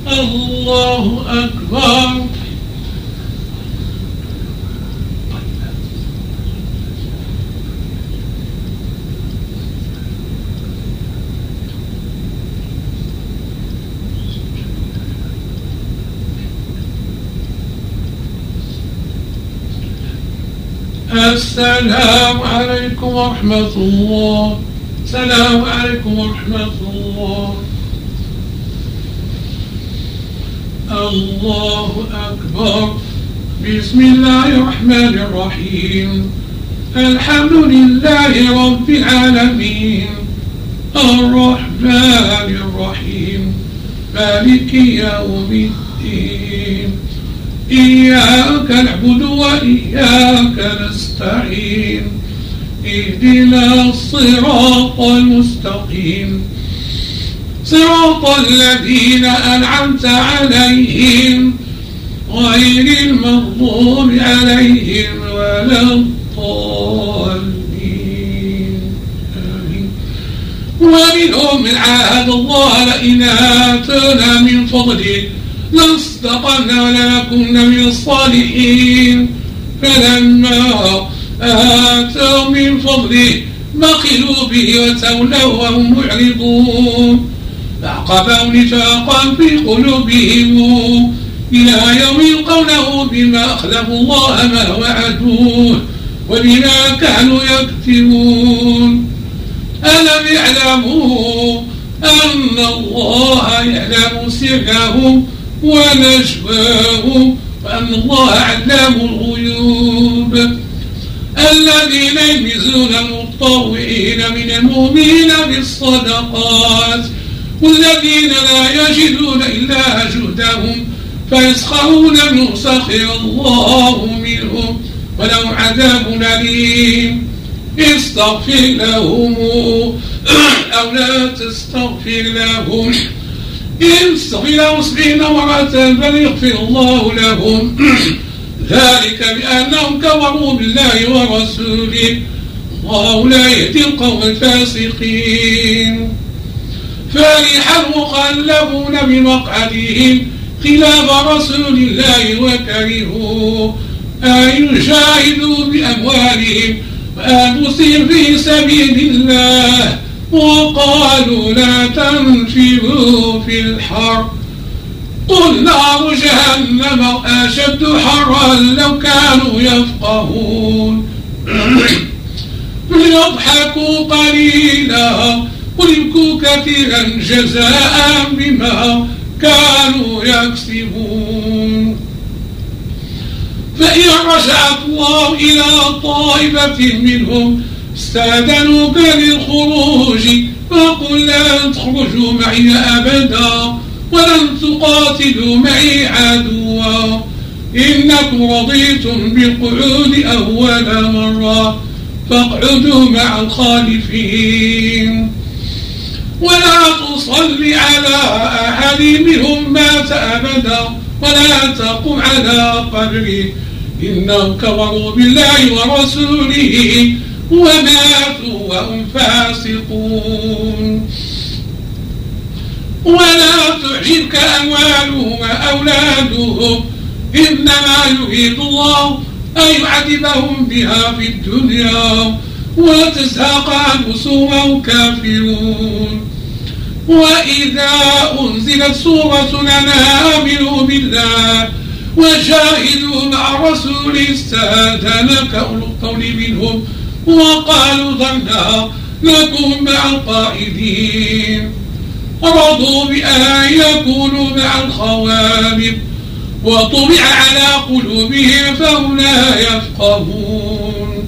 الله أكبر. السلام عليكم ورحمة الله. السلام عليكم ورحمة الله. الله أكبر. بسم الله الرحمن الرحيم. الحمد لله رب العالمين. الرحمن الرحيم. مالك يوم الدين. إياك نعبد وإياك نستعين اهدنا الصراط المستقيم. صراط الذين أنعمت عليهم غير المغضوب عليهم ولا الضالين. ومنهم من عاهد الله لئن آتانا من فضله لاصدقن ولنكن من الصالحين. فلما آتوا من فضله بخلوا به وتولوا وهم معرضون. فعقبوا نفاقا في قلوبهم. إلى يوم يلقونه بما أخلفوا الله ما وعدوه وبما كانوا يكتبون ألم يعلموا أن الله يعلم سرهم ونجواهم وأن الله علام الغيوب. الذين يلمزون المطوعين من المؤمنين بالصدقات والذين لا يجدون إلا جهدهم فيسخرون منه سخر الله منهم ولو عذاب أليم. استغفر لهم أو لا تستغفر لهم. إن سبعين مرة فليغفر الله لهم؟ ذلك بأنهم كفروا بالله ورسوله. الله لا يهدي القوم الفاسقين. فرح المخلفون بمقعدهم خلاف رسول الله وكرهوا أن يشاهدوا بأموالهم وأنفسهم في سبيل الله وقالوا لا تنفروا في الحر. قل نار جهنم أشد حرا لو كانوا يفقهون. ليضحكوا قليلا ويبكوا كثيرا جزاء بما كانوا يكسبون. فإن رجعت الله إلى طائفة منهم استاذنوك للخروج فقل لن تخرجوا معي أبدا ولن تقاتلوا معي عدوا. إنكم رضيتم بالقعود أول مرة فاقعدوا مع الخالفين. ولا تصل على أحد منهم مات أبدا ولا تقم على قبره. إنهم كفروا بالله ورسوله وماتوا وهم فاسقون. ولا تعجبك أموالهم وأولادهم إنما يريد الله أن يعذبهم بها في الدنيا وتزهق أنفسهم كافرون. وإذا أنزلت سورة لنا آمنوا بالله وشاهدوا مع رسول استاذنك أولو الطول منهم وقالوا ظنا لكم مع القائدين رضوا بأن يكونوا مع الخوارب وطبع على قلوبهم فهم لا يفقهون.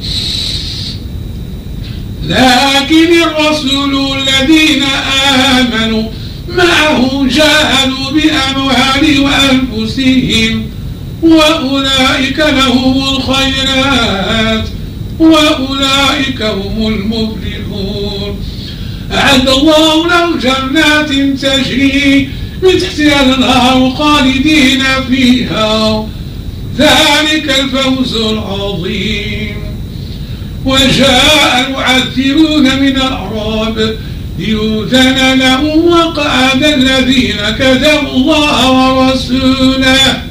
لكن الرسول الذين آمنوا معه جاهدوا بأموال وأنفسهم. وأولئك لهم الخيرات. وأولئك هم المفلحون. أعد الله لهم جنات تجري من تحتها الأنهار خالدين فيها. ذلك الفوز العظيم. وجاء المعذرون من الأعراب ليؤذن لهم وقعد الذين كذبوا الله ورسوله.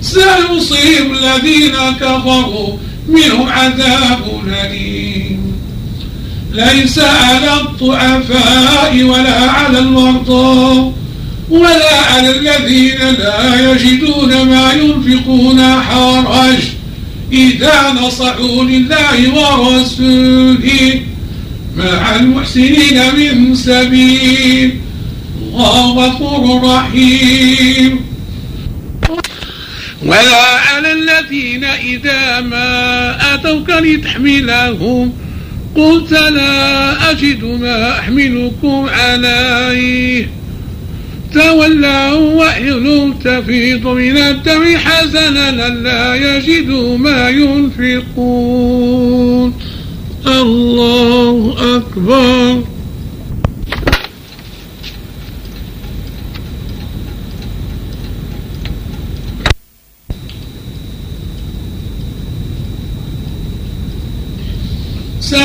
سيصيب الذين كفروا منهم عذاب أليم. ليس على الضعفاء ولا على المرضى ولا على الذين لا يجدون ما ينفقون حرج. إذا نصحوا لله ورسوله مع المحسنين من سبيل. الله غفور رحيم. ولا على الذين إذا ما أتوك لتحملهم قلت لا أجد ما أحملكم عليه. تولوا وإن تفيض من الدم حزنا لا يجدوا ما ينفقون. الله أكبر.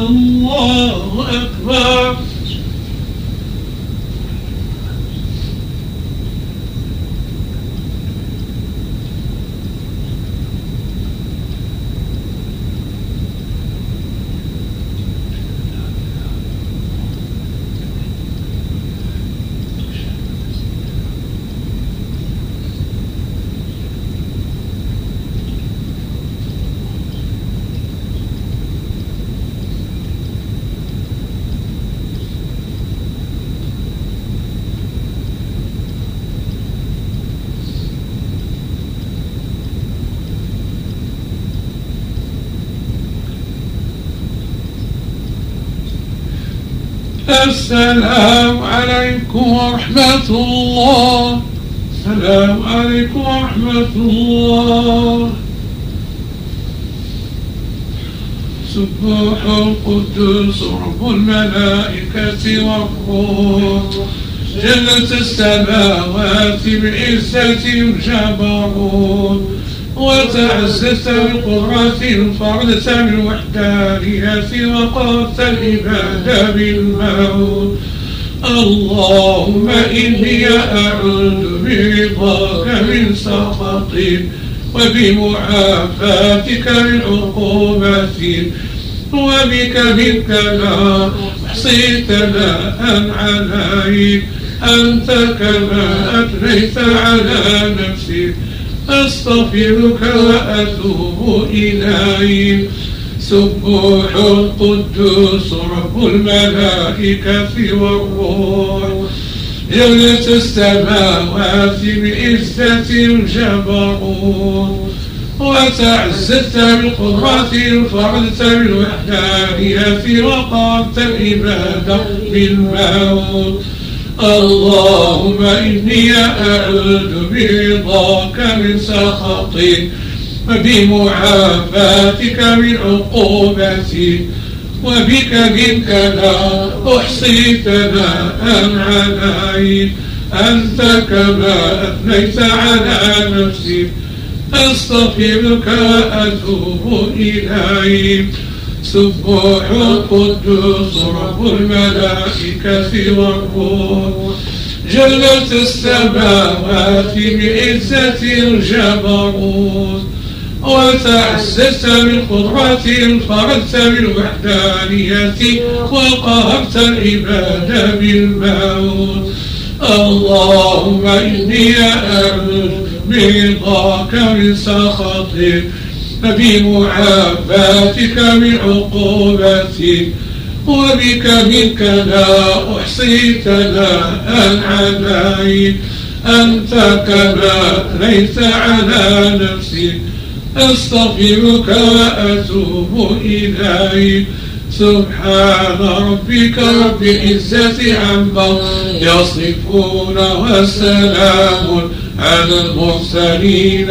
الله أكبر. السلام عليكم ورحمة الله. السلام عليكم ورحمة الله. سبوح القدوس رب الملائكة والروح. جنة السماوات بعزة الجبروت وتعززت بالقدرة انفردت بالوحدانية وقرت العباد بالموت. اللهم إني أعوذ برضاك من سخطك وبمعافاتك من عقوبتك وبك منك لا أحصي ثناء عليك. أنت كما أثنيت على نفسك. أستغفرك وأتوب إليك. سبوح القدوس رب الملائكة والروح. جلت السماوات بعزة الجبروت وتعززت بالقدرة انفردت بالوحدانية وقامت العبادة بالموت. اللهم إني أعوذ برضاك من سخطك وبمعافاتك من عقوبتك وبك منك لا أحصي ثناء عليك أنت كما أثنيت على نفسك أستغفرك وأتوب إليك. سبوح القدوس رب الملائكة والروح. جلت السماوات بعزة الجبروت. وتعززت بالقدرة انفردت بالوحدانية وقهرت العباد بالموت. اللهم إني أعوذ برضاك من سخطك. بمعافاتك من عقوبتك وبك منك لا أحصي ثناء عليك أنت كما ليس على نفسك أستغفرك وأتوب إليك. سبحان ربك رب العزة عما يصفون والسلام على المرسلين.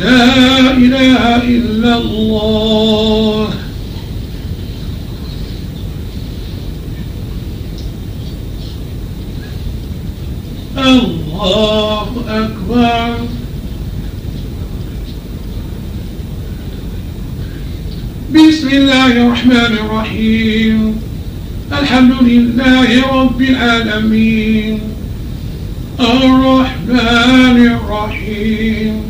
لا إله إلا الله. الله أكبر. بسم الله الرحمن الرحيم. الحمد لله رب العالمين. الرحمن الرحيم.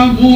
السلام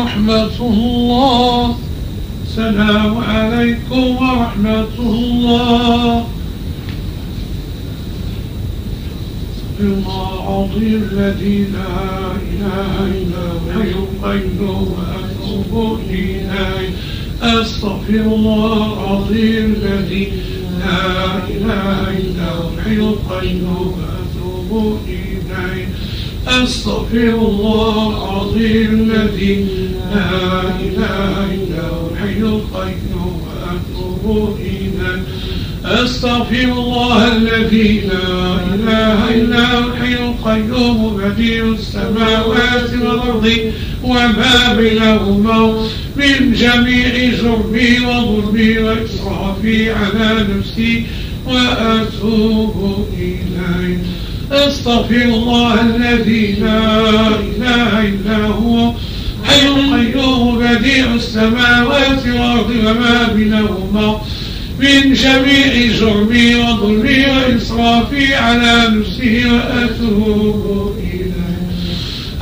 ورحمة الله. السلام عليكم ورحمة الله. الله العظيم الذي لا إله إلا هو القيوم وأتوب إليه. أستغفر الله العظيم الذي لا إله إلا هو الحي وأتوب إليه. أستغفر الله العظيم الذي لا إله إلا هو الحي القيوم وأتوب إليه. أستغفر الله الذي لا إله إلا هو الحي القيوم بديع السماوات والأرض وما بينهما من جميع جرمي وظلمي وإسرافي على نفسي. وأتوب إليه. أستغفر الله الذي لا إله إلا هو حي القيوم بديع السماوات والأرض وما بينهما من جميع جرمي وظلمي وإسرافي على نفسي وأتوب إليه.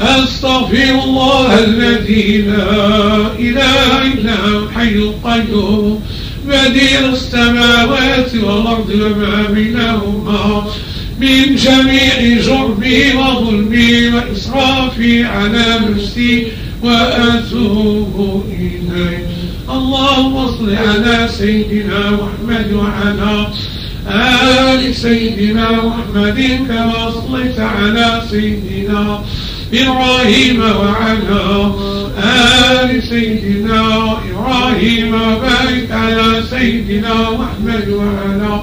أستغفر الله الذي لا إله إلا هو الحي القيوم بديع السماوات والأرض وما بينهما. من جميع جرمي وظلمي وإسرافي على نفسي وأتوب إليه. اللهم صل على سيدنا محمد وعلى آل سيدنا محمد كما صليت على سيدنا إبراهيم وعلى آل سيدنا إبراهيم وبارك على سيدنا محمد وعلى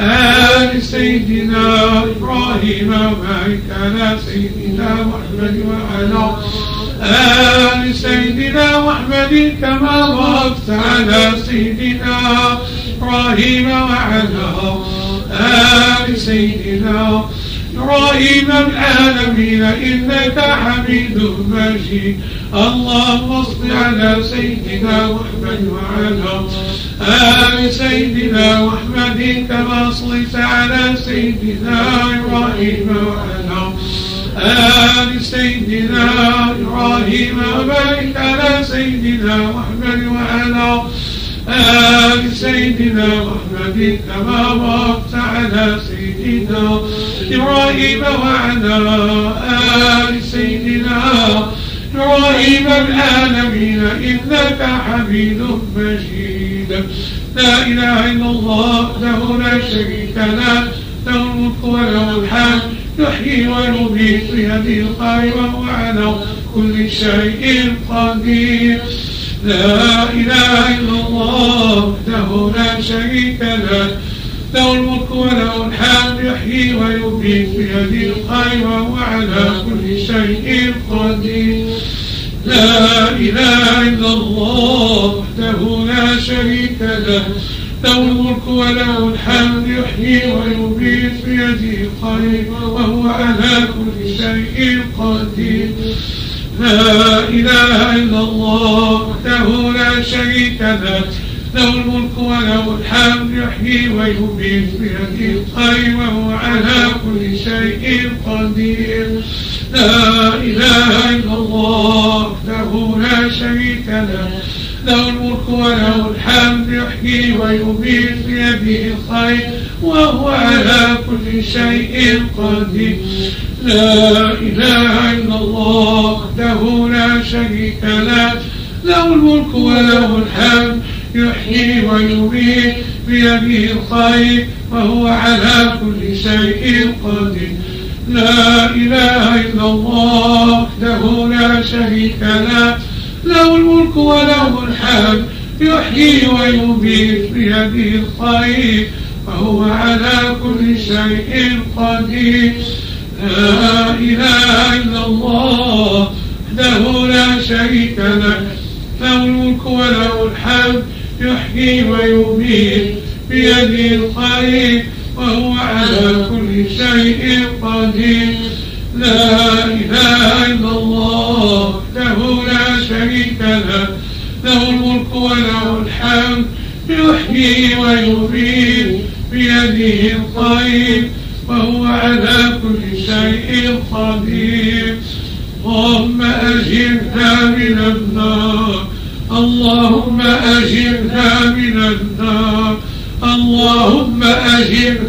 آل سيدنا إبراهيم وبارك على سيدنا محمد وعلى. آل سيدنا محمد كما باركت على سيدنا إبراهيم وعلى. آل سيدنا إبراهيم العالمين إنك حميد مجيد. اللهم صل على سيدنا محمد وعلى آل سيدنا محمد كما صليت على سيدنا إبراهيم وعلى آل سيدنا إبراهيم. وبارك على سيدنا محمد وعلى آل سيدنا محمد كما باركت على سيدنا إبراهيم وعلى آل سيدنا إبراهيم العالمين إنك حميد مجيد. لا إله إلا الله له لا شريك له له الملك وله الحمد يحيي ويميت بيده القائم وعلى كل شيء قدير. لا إله إلا الله وحده لا شريك له له الملك وله الحمد يحيي ويميت بيده الخير وعلى كل شيء قدير. لا إله إلا الله وحده لا شريك له. له الملك وله الحمد يحيي ويميت بيده الخير وهو على كل شيء قدير. لا إله إلا الله وحده لا شريك له. له الملك وله الحمد يحيي ويميت بيده الخير وهو على كل شيء قدير. لا إله إلا الله وحده لا شريك له. له الملك وله الحمد يحيي ويميت بيده الخير وهو على كل شيء قدير. لا إله إلا الله وحده لا شريك له. له الملك وله الحمد يحيي ويميت بيده الخير وهو على كل شيء قدير. لا إله إلا الله وحده لا شريك له. له الملك وله الحمد يحيي ويميت بيده الخير وهو على كل شيء قدير. لا إله إلا الله وحده لا شريك له. له الملك وله الحمد يحيي ويميت بيده الخير وهو على كل شيء قدير. لا إله إلا الله له لا شريك له له الملك وله الحمد. يحيي ويميت بيده الخير وهو على كل شيء قدير. اللهم أجرنا من النار اللهم أجرنا اللهم أجرنا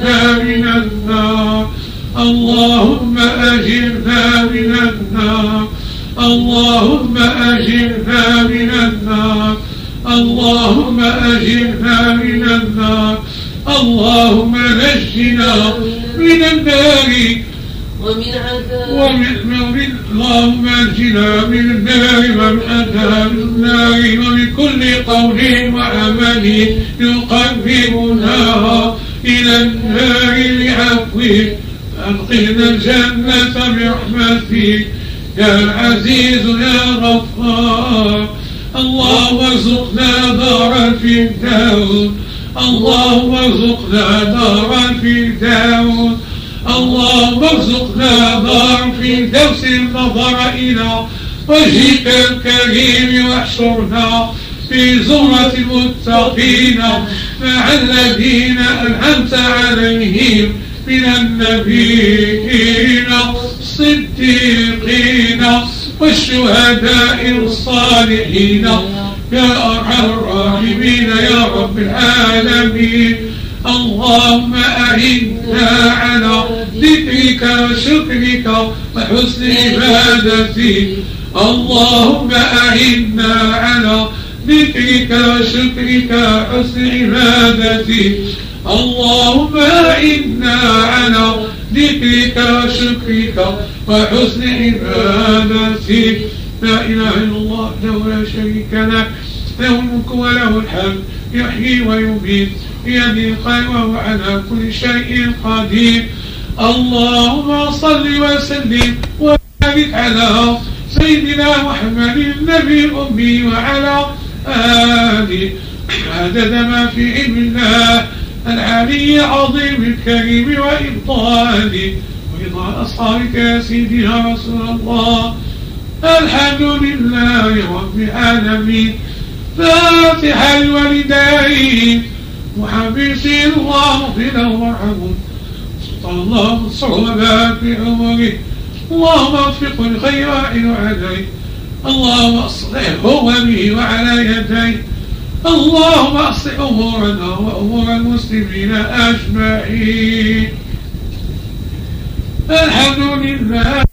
برحمتك يا عزيز يا غفار. اللهم ارزقنا دارا في الدار اللهم ارزقنا دارا في الدار اللهم ارزقنا دار في دوس النظر إلى وجهك الكريم واحشرنا في زمرة المتقين مع الذين أنعمت عليهم من النبيين. والشهداء الصالحين. يا أرحم الراحمين يا رب العالمين. اللهم أعنا على ذكرك وشكرك وحسن عبادتك. اللهم أعنا على ذكرك وشكرك وحسن عبادتك. اللهم أعنا على ذكرك وشكرك وحسن عبادتك لا إله إلا الله له لا شريك له له الملك وله الحمد يحيي ويميت. بيده الخير وهو على كل شيء قدير. اللهم صل وسلم وبارك على سيدنا محمد النبي الأمي وعلى آله عدد ما في علم الله العلي العظيم الكريم وإبطاله ورضا أصحابك يا سيدي يا رسول الله. الحمد لله رب العالمين. فاتحة الوالدين. محبسين الله في له وارحمه سلطان الله الصعوبات في عمره اللهم وفقه الخيرات وعليه اللهم اصلحه وبه وعلى يديه اللهم أصلح أمورنا وأمور المسلمين أجمعين. الحمد لله.